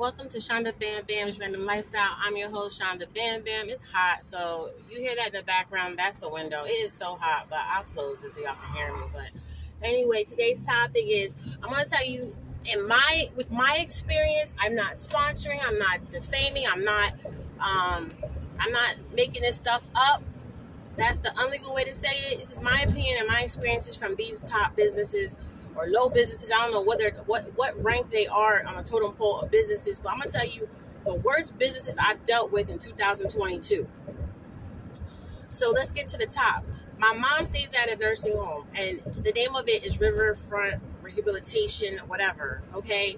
Welcome to Shanda Bam Bam's Random Lifestyle. I'm your host, Shanda Bam Bam. It's hot, so you hear that in the background. That's the window. It is so hot, but I'll close it so y'all can hear me. But anyway, today's topic is I'm going to tell you in my with my experience. I'm not sponsoring. I'm not defaming. I'm not. Um, I'm not making this stuff up. That's the unlegal way to say it. This is my opinion and my experiences from these top businesses or low businesses. I don't know what they're what what rank they are on the totem pole of businesses, but I'm gonna tell you the worst businesses I've dealt with in 2022. So let's get to the top. My mom stays at a nursing home, and the name of it is Riverfront Rehabilitation, whatever. Okay.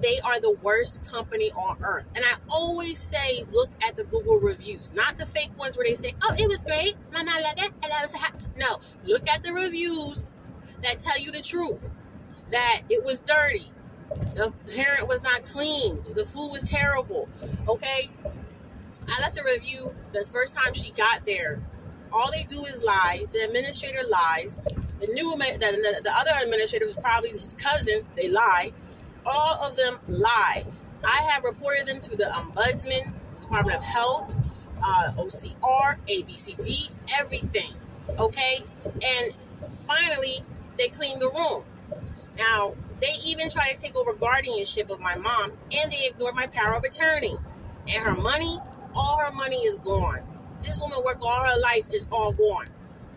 They are the worst company on earth. And I always say, look at the Google reviews, not the fake ones where they say, oh, it was great. And I was happy. No, look at the reviews that tell you the truth that it was dirty. The parent was not clean. The food was terrible. Okay? I left a review the first time she got there. All they do is lie. The administrator lies. The new the, the, the other administrator, who's probably his cousin, they lie. All of them lie. I have reported them to the ombudsman, the Department of Health, uh, OCR, ABCD, everything. Okay? And finally, they cleaned the room. Now, they even tried to take over guardianship of my mom and they ignored my power of attorney. And her money, all her money is gone. This woman worked all her life, is all gone.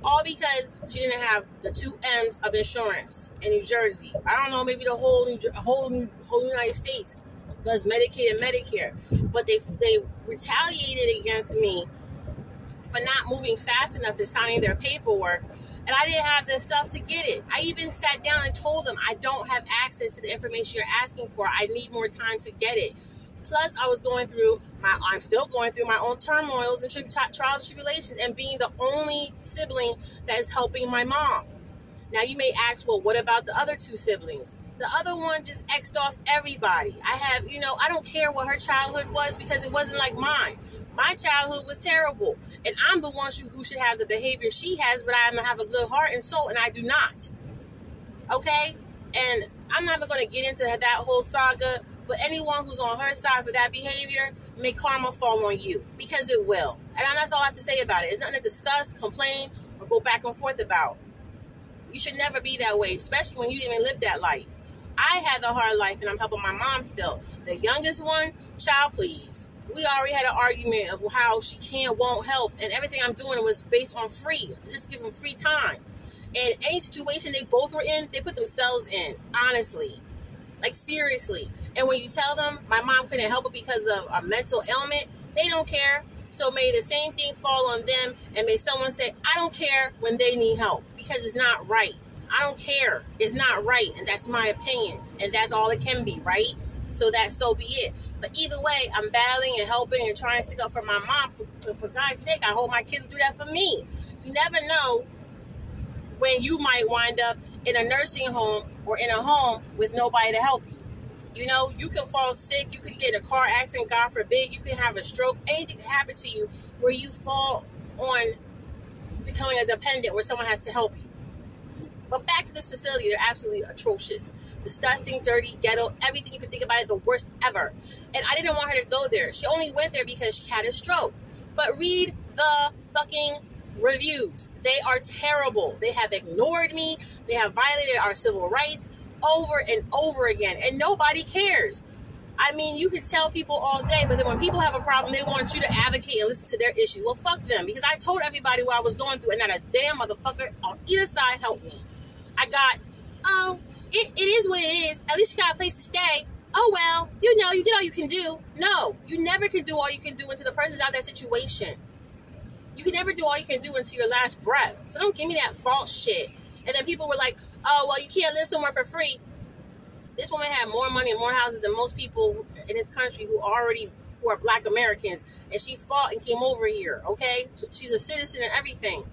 All because she didn't have the two M's of insurance in New Jersey. I don't know, maybe the whole New, whole whole United States was Medicaid and Medicare, but they they retaliated against me for not moving fast enough to signing their paperwork and I didn't have the stuff to get it. I even sat down and told them I don't have access to the information you're asking for. I need more time to get it. Plus, I was going through my, I'm still going through my own turmoils and tri- trials and tribulations, and being the only sibling that is helping my mom. Now, you may ask, well, what about the other two siblings? The other one just X'd off everybody. I have, you know, I don't care what her childhood was because it wasn't like mine. My childhood was terrible, and I'm the one who should have the behavior she has, but I have a good heart and soul, and I do not. Okay? And I'm not even going to get into that whole saga, but anyone who's on her side for that behavior, may karma fall on you because it will. And that's all I have to say about it. It's nothing to discuss, complain, or go back and forth about. You should never be that way, especially when you didn't even live that life. I had the hard life and I'm helping my mom still. The youngest one, child, please we already had an argument of how she can't, won't help, and everything I'm doing was based on free, just give them free time. And any situation they both were in, they put themselves in, honestly. Like, seriously. And when you tell them my mom couldn't help it because of a mental ailment, they don't care. So may the same thing fall on them, and may someone say, I don't care when they need help because it's not right. I don't care. It's not right, and that's my opinion, and that's all it can be, right? So that so be it. But either way, I'm battling and helping and trying to stick up for my mom. For, for God's sake, I hope my kids do that for me. You never know when you might wind up in a nursing home or in a home with nobody to help you. You know, you can fall sick, you can get a car accident, God forbid, you can have a stroke, anything can happen to you where you fall on becoming a dependent where someone has to help you. But back to this facility, they're absolutely atrocious. Disgusting, dirty, ghetto, everything you can think about it, the worst ever. And I didn't want her to go there. She only went there because she had a stroke. But read the fucking reviews. They are terrible. They have ignored me. They have violated our civil rights over and over again. And nobody cares. I mean, you can tell people all day, but then when people have a problem, they want you to advocate and listen to their issue. Well, fuck them, because I told everybody what I was going through, and not a damn motherfucker on either side helped me. I got, oh, it, it is what it is. At least you got a place to stay. Oh, well, you know, you did all you can do. No, you never can do all you can do until the person's out of that situation. You can never do all you can do until your last breath. So don't give me that false shit. And then people were like, oh, well, you can't live somewhere for free. This woman had more money and more houses than most people in this country who already who are black Americans. And she fought and came over here, okay? She's a citizen and everything.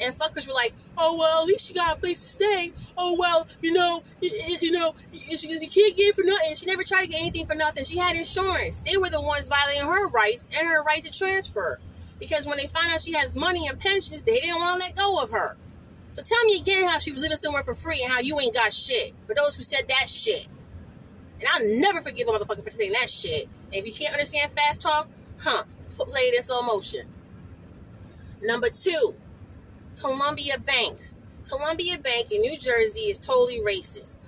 And fuckers were like, oh, well, at least she got a place to stay. Oh, well, you know, you, you know, she, can't get for nothing. She never tried to get anything for nothing. She had insurance. They were the ones violating her rights and her right to transfer. Because when they find out she has money and pensions, they didn't want to let go of her. So tell me again how she was living somewhere for free and how you ain't got shit. For those who said that shit. And I'll never forgive a motherfucker for saying that shit. And if you can't understand fast talk, huh, play this slow motion. Number two, Columbia Bank. Columbia Bank in New Jersey is totally racist.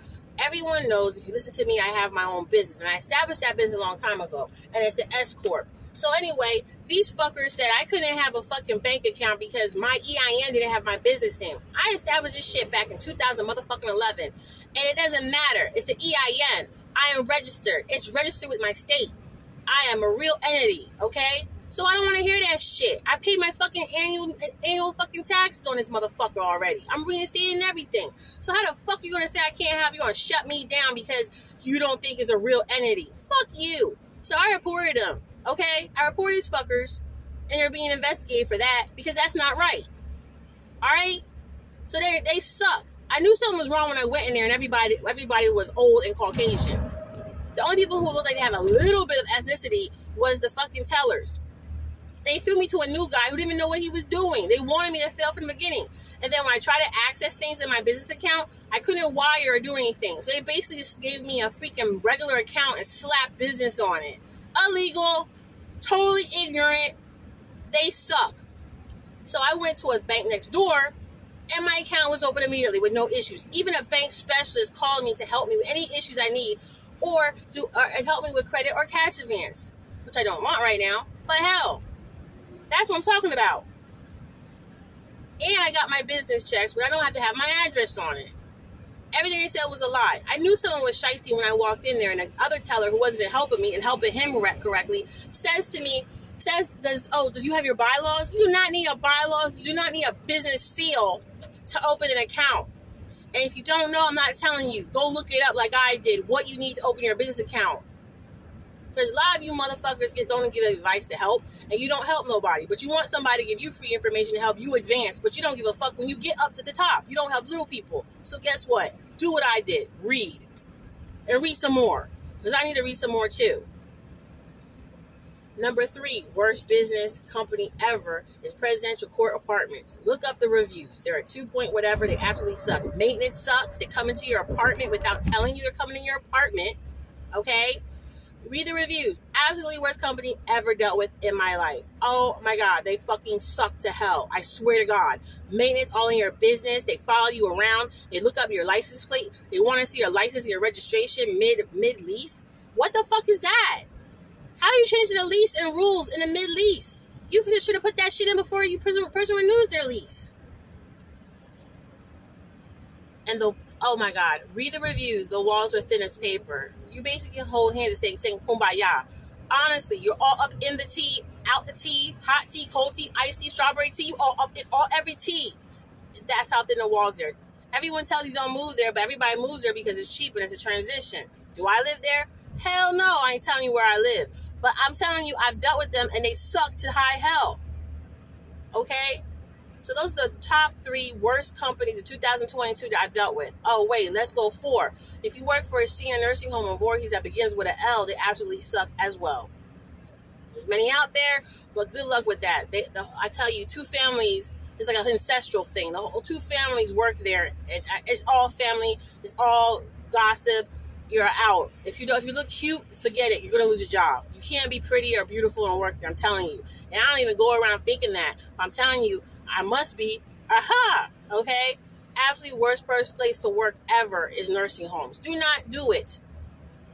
Everyone knows if you listen to me, I have my own business. And I established that business a long time ago. And it's an S Corp. So anyway, these fuckers said I couldn't have a fucking bank account because my EIN didn't have my business name. I established this shit back in 2000 motherfucking 11. And it doesn't matter. It's an EIN. I am registered. It's registered with my state. I am a real entity, okay? So I don't want to hear that shit. I paid my fucking annual annual fucking taxes on this motherfucker already. I'm reinstating everything. So how the fuck are you gonna say I can't have you gonna shut me down because you don't think it's a real entity? Fuck you. So I reported them. Okay, I reported these fuckers, and they're being investigated for that because that's not right. All right. So they they suck. I knew something was wrong when I went in there, and everybody everybody was old and Caucasian. The only people who looked like they had a little bit of ethnicity was the fucking tellers. They threw me to a new guy who didn't even know what he was doing. They wanted me to fail from the beginning. And then when I tried to access things in my business account, I couldn't wire or do anything. So they basically just gave me a freaking regular account and slapped business on it. Illegal, totally ignorant. They suck. So I went to a bank next door and my account was open immediately with no issues. Even a bank specialist called me to help me with any issues I need or do or help me with credit or cash advance, which I don't want right now. But hell, that's what I'm talking about. And I got my business checks where I don't have to have my address on it. Everything they said was a lie. I knew someone was shisty when I walked in there, and the other teller who wasn't helping me and helping him correctly says to me, says, does, oh, does you have your bylaws? You do not need a bylaws. You do not need a business seal to open an account. And if you don't know, I'm not telling you. Go look it up like I did. What you need to open your business account. Because a lot of you motherfuckers get don't give advice to help, and you don't help nobody. But you want somebody to give you free information to help you advance, but you don't give a fuck when you get up to the top. You don't help little people. So guess what? Do what I did. Read. And read some more. Because I need to read some more too. Number three, worst business company ever is Presidential Court Apartments. Look up the reviews. They're a two point whatever. They absolutely suck. Maintenance sucks. They come into your apartment without telling you they're coming in your apartment. Okay? Read the reviews. Absolutely worst company ever dealt with in my life. Oh my God, they fucking suck to hell. I swear to God. Maintenance all in your business. They follow you around. They look up your license plate. They want to see your license, your registration mid mid lease. What the fuck is that? How are you changing the lease and rules in the mid lease? You should have put that shit in before you person, person renews their lease. And the oh my god, read the reviews. The walls are thin as paper. You basically hold hands and saying saying kumbaya. Honestly, you're all up in the tea, out the tea, hot tea, cold tea, iced tea, strawberry tea, you all up in all every tea. That's how thin the walls there. Everyone tells you don't move there, but everybody moves there because it's cheap and it's a transition. Do I live there? Hell no, I ain't telling you where I live. But I'm telling you, I've dealt with them and they suck to high hell. Okay? So those are the top three worst companies in 2022 that I've dealt with. Oh, wait, let's go four. If you work for a senior nursing home in Voorhees that begins with an L, they absolutely suck as well. There's many out there, but good luck with that. They, the, I tell you, two families, it's like an ancestral thing. The whole two families work there. It, it's all family, it's all gossip you're out. If you don't, if you look cute, forget it. You're gonna lose your job. You can't be pretty or beautiful and work there. I'm telling you. And I don't even go around thinking that. But I'm telling you, I must be. Aha. Okay. Absolutely worst place to work ever is nursing homes. Do not do it.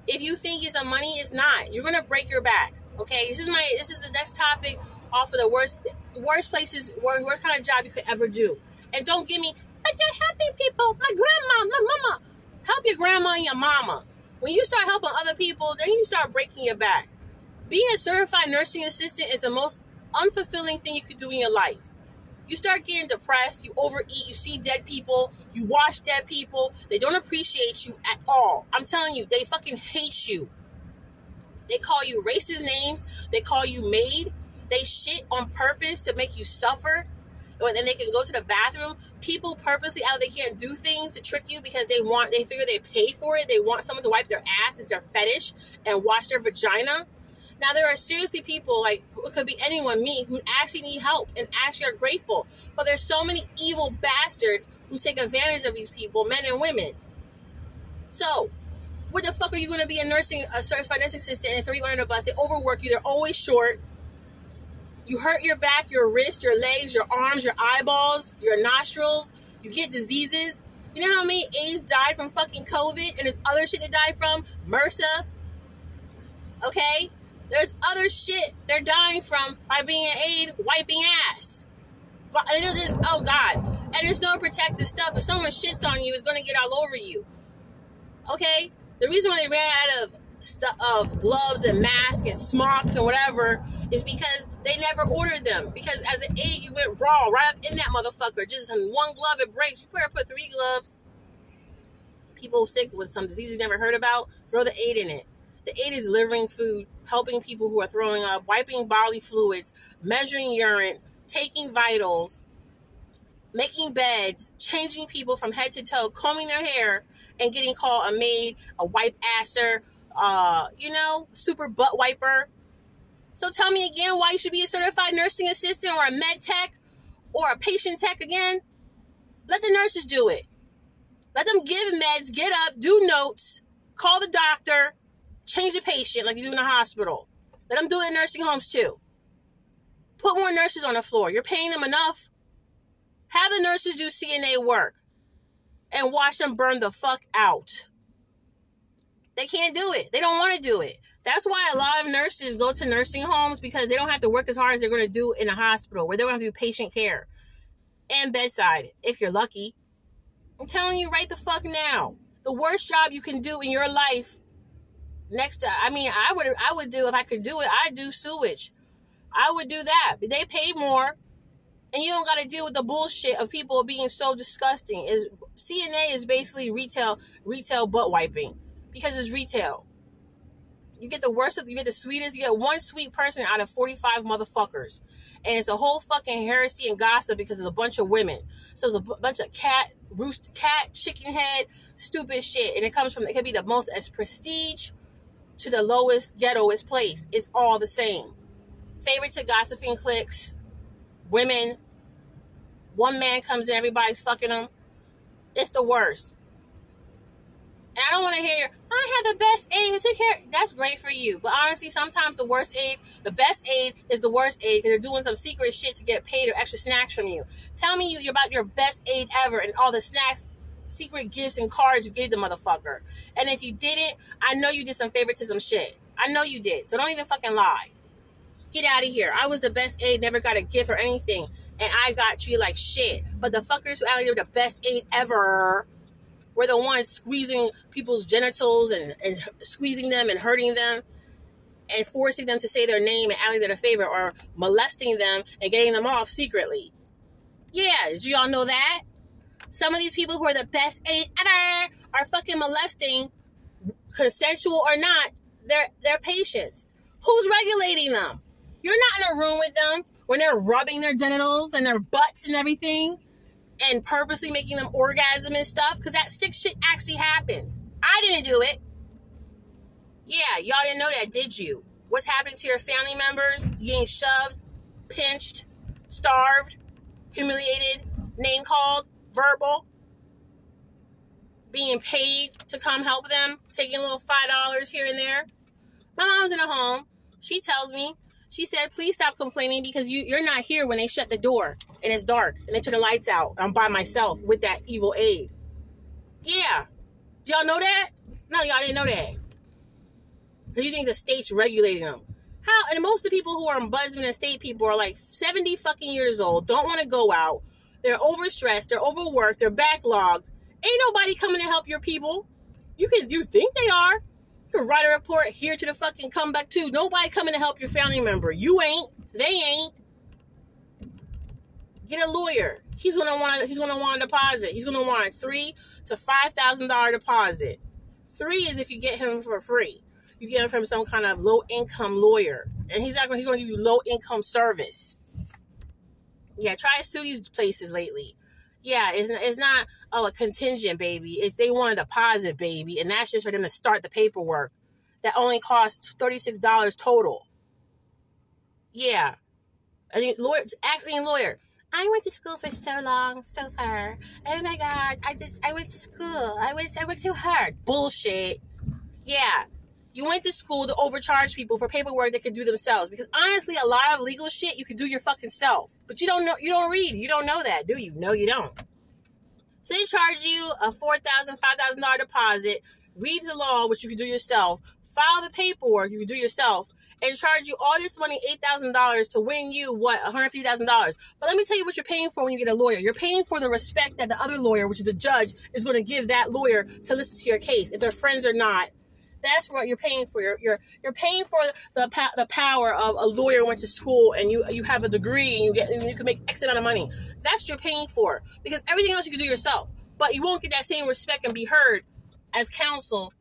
If you think it's a money, it's not. You're gonna break your back. Okay. This is my. This is the next topic off of the worst, worst places, worst, worst kind of job you could ever do. And don't give me. But they're helping people. My grandma, my mama. Help your grandma and your mama. When you start helping other people, then you start breaking your back. Being a certified nursing assistant is the most unfulfilling thing you could do in your life. You start getting depressed, you overeat, you see dead people, you watch dead people. They don't appreciate you at all. I'm telling you, they fucking hate you. They call you racist names, they call you maid, they shit on purpose to make you suffer and then they can go to the bathroom. People purposely out they can't do things to trick you because they want they figure they paid for it. They want someone to wipe their ass, it's their fetish, and wash their vagina. Now there are seriously people like it could be anyone, me, who actually need help and actually are grateful. But there's so many evil bastards who take advantage of these people, men and women. So What the fuck are you going to be a nursing, a certified nursing assistant and throw you under bus? They overwork you. They're always short. You hurt your back, your wrist, your legs, your arms, your eyeballs, your nostrils. You get diseases. You know how many aides died from fucking COVID and there's other shit that died from? MRSA. Okay? There's other shit they're dying from by being an aide wiping ass. But and oh God. And there's no protective stuff. If someone shits on you, it's gonna get all over you. Okay? The reason why they ran out of stuff of gloves and masks and smocks and whatever is because they never ordered them. Because as an aide, you went raw right up in that motherfucker. Just in one glove, it breaks. You better put three gloves. People sick with some diseases never heard about, throw the aide in it. The aide is delivering food, helping people who are throwing up, wiping bodily fluids, measuring urine, taking vitals, making beds, changing people from head to toe, combing their hair, and getting called a maid, a wipe asser, uh, you know, super butt wiper. So tell me again why you should be a certified nursing assistant or a med tech or a patient tech again. Let the nurses do it. Let them give meds, get up, do notes, call the doctor, change the patient like you do in the hospital. Let them do it in nursing homes too. Put more nurses on the floor. You're paying them enough. Have the nurses do CNA work and watch them burn the fuck out. They can't do it. They don't want to do it. That's why a lot of nurses go to nursing homes because they don't have to work as hard as they're going to do in a hospital where they're going to do patient care and bedside if you're lucky. I'm telling you right the fuck now. The worst job you can do in your life next to I mean I would I would do if I could do it, I'd do sewage. I would do that. They pay more and you don't got to deal with the bullshit of people being so disgusting. Is CNA is basically retail retail butt wiping because it's retail. You get the worst of you get the sweetest. You get one sweet person out of forty five motherfuckers, and it's a whole fucking heresy and gossip because it's a bunch of women. So it's a b- bunch of cat roost cat chicken head stupid shit, and it comes from it could be the most as prestige to the lowest ghettoest place. It's all the same. Favorite to gossiping clicks women, one man comes in, everybody's fucking them. It's the worst. And I don't want to hear, I have the best aide. Took care. That's great for you. But honestly, sometimes the worst aide, the best aide is the worst aide because they're doing some secret shit to get paid or extra snacks from you. Tell me you, you're about your best aide ever and all the snacks, secret gifts, and cards you gave the motherfucker. And if you didn't, I know you did some favoritism shit. I know you did. So don't even fucking lie. Get out of here. I was the best aide, never got a gift or anything. And I got treated like shit. But the fuckers who out here the best aide ever were the ones squeezing people's genitals and, and squeezing them and hurting them and forcing them to say their name and acting their favor or molesting them and getting them off secretly. Yeah, did you all know that? Some of these people who are the best aide ever are fucking molesting, consensual or not, their their patients. Who's regulating them? You're not in a room with them when they're rubbing their genitals and their butts and everything and purposely making them orgasm and stuff because that sick shit actually happens. I didn't do it. Yeah, y'all didn't know that, did you? What's happening to your family members? Getting shoved, pinched, starved, humiliated, name called, verbal, being paid to come help them, taking a little $5 here and there. My mom's in a home. She tells me she said, please stop complaining because you, you're not here when they shut the door and it's dark and they turn the lights out. I'm by myself with that evil aide. Yeah. Do y'all know that? No, y'all didn't know that. Do you think the state's regulating them. How? And most of the people who are ombudsman and state people are like 70 fucking years old, don't want to go out. They're overstressed, they're overworked, they're backlogged. Ain't nobody coming to help your people. You can you think they are. You can write a report here to the fucking comeback too. Nobody coming to help your family member. You ain't. They ain't. Get a lawyer. He's gonna want. He's gonna want a deposit. He's gonna want a three to five thousand dollar deposit. Three is if you get him for free. You get him from some kind of low income lawyer, and he's not going. He's to give you low income service. Yeah, try to sue these places lately. Yeah, it's it's not oh, a contingent baby. It's they want a deposit baby, and that's just for them to start the paperwork. That only costs $36 total. Yeah. I think lawyer asking lawyer. I went to school for so long, so far. Oh my god, I just I went to school. I went I worked so hard. Bullshit. Yeah, you went to school to overcharge people for paperwork they could do themselves. Because honestly, a lot of legal shit you could do your fucking self. But you don't know you don't read. You don't know that, do you? No, you don't. So they charge you a four thousand, five thousand dollar deposit, read the law, which you can do yourself, file the paperwork you can do yourself, and charge you all this money, eight thousand dollars, to win you what, one hundred fifty thousand dollars. But let me tell you what you're paying for when you get a lawyer. You're paying for the respect that the other lawyer, which is the judge, is going to give that lawyer to listen to your case, if they're friends or not. That's what you're paying for. You're you're, you're paying for the the power of a lawyer went to school and you you have a degree and you get and you can make X amount of money. That's what you're paying for because everything else you can do yourself, but you won't get that same respect and be heard as counsel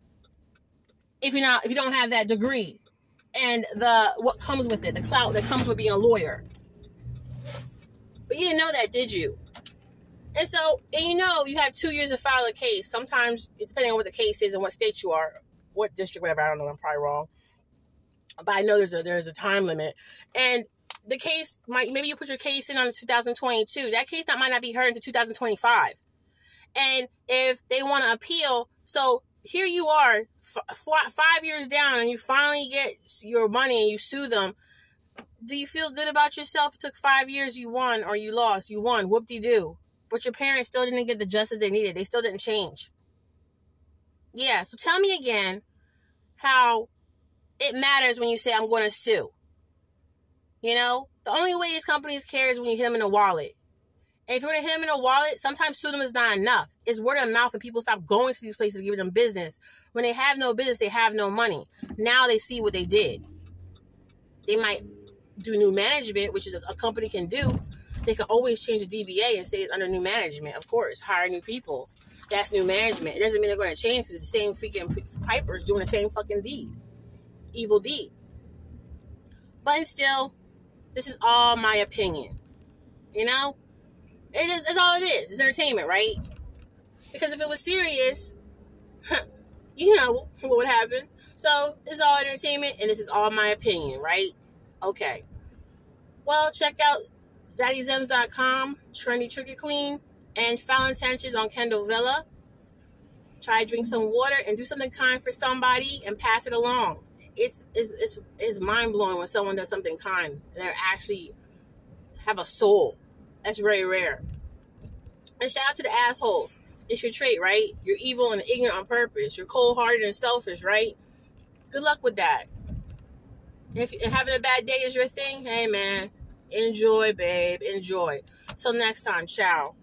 if you're not if you don't have that degree and the what comes with it, the clout that comes with being a lawyer. But you didn't know that, did you? And so, and you know, you have two years to file a case. Sometimes, depending on what the case is and what state you are, what district, whatever. I don't know. I'm probably wrong, but I know there's a there's a time limit, and the case might maybe you put your case in on 2022. That case that might not be heard until 2025, and if they want to appeal, so here you are, f- five years down, and you finally get your money and you sue them. Do you feel good about yourself? It took five years, you won or you lost. You won. Whoop de doo. But your parents still didn't get the justice they needed. They still didn't change. Yeah, so tell me again how it matters when you say, I'm going to sue. You know, the only way these companies care is when you hit them in a wallet. And if you're going to hit them in a wallet, sometimes sue them is not enough. It's word of mouth and people stop going to these places, giving them business. When they have no business, they have no money. Now they see what they did. They might do new management, which is a, a company can do. They can always change the DBA and say it's under new management, of course, hire new people that's new management. It doesn't mean they're going to change because the same freaking pipers doing the same fucking deed, evil deed. But still, this is all my opinion. You know, it is. All it is. It's entertainment, right? Because if it was serious, you know what would happen. So it's all entertainment, and this is all my opinion, right? Okay. Well, check out zaddyzems.com, trendy trigger queen and Fallon Sanchez on Kendall Villa. Try to drink some water and do something kind for somebody and pass it along. It's it's it's, it's mind blowing when someone does something kind and they actually have a soul. That's very rare. And shout out to the assholes. It's your trait, right? You're evil and ignorant on purpose. You're cold hearted and selfish, right? Good luck with that. If, if having a bad day is your thing, hey man, enjoy, babe, enjoy. Till next time, ciao.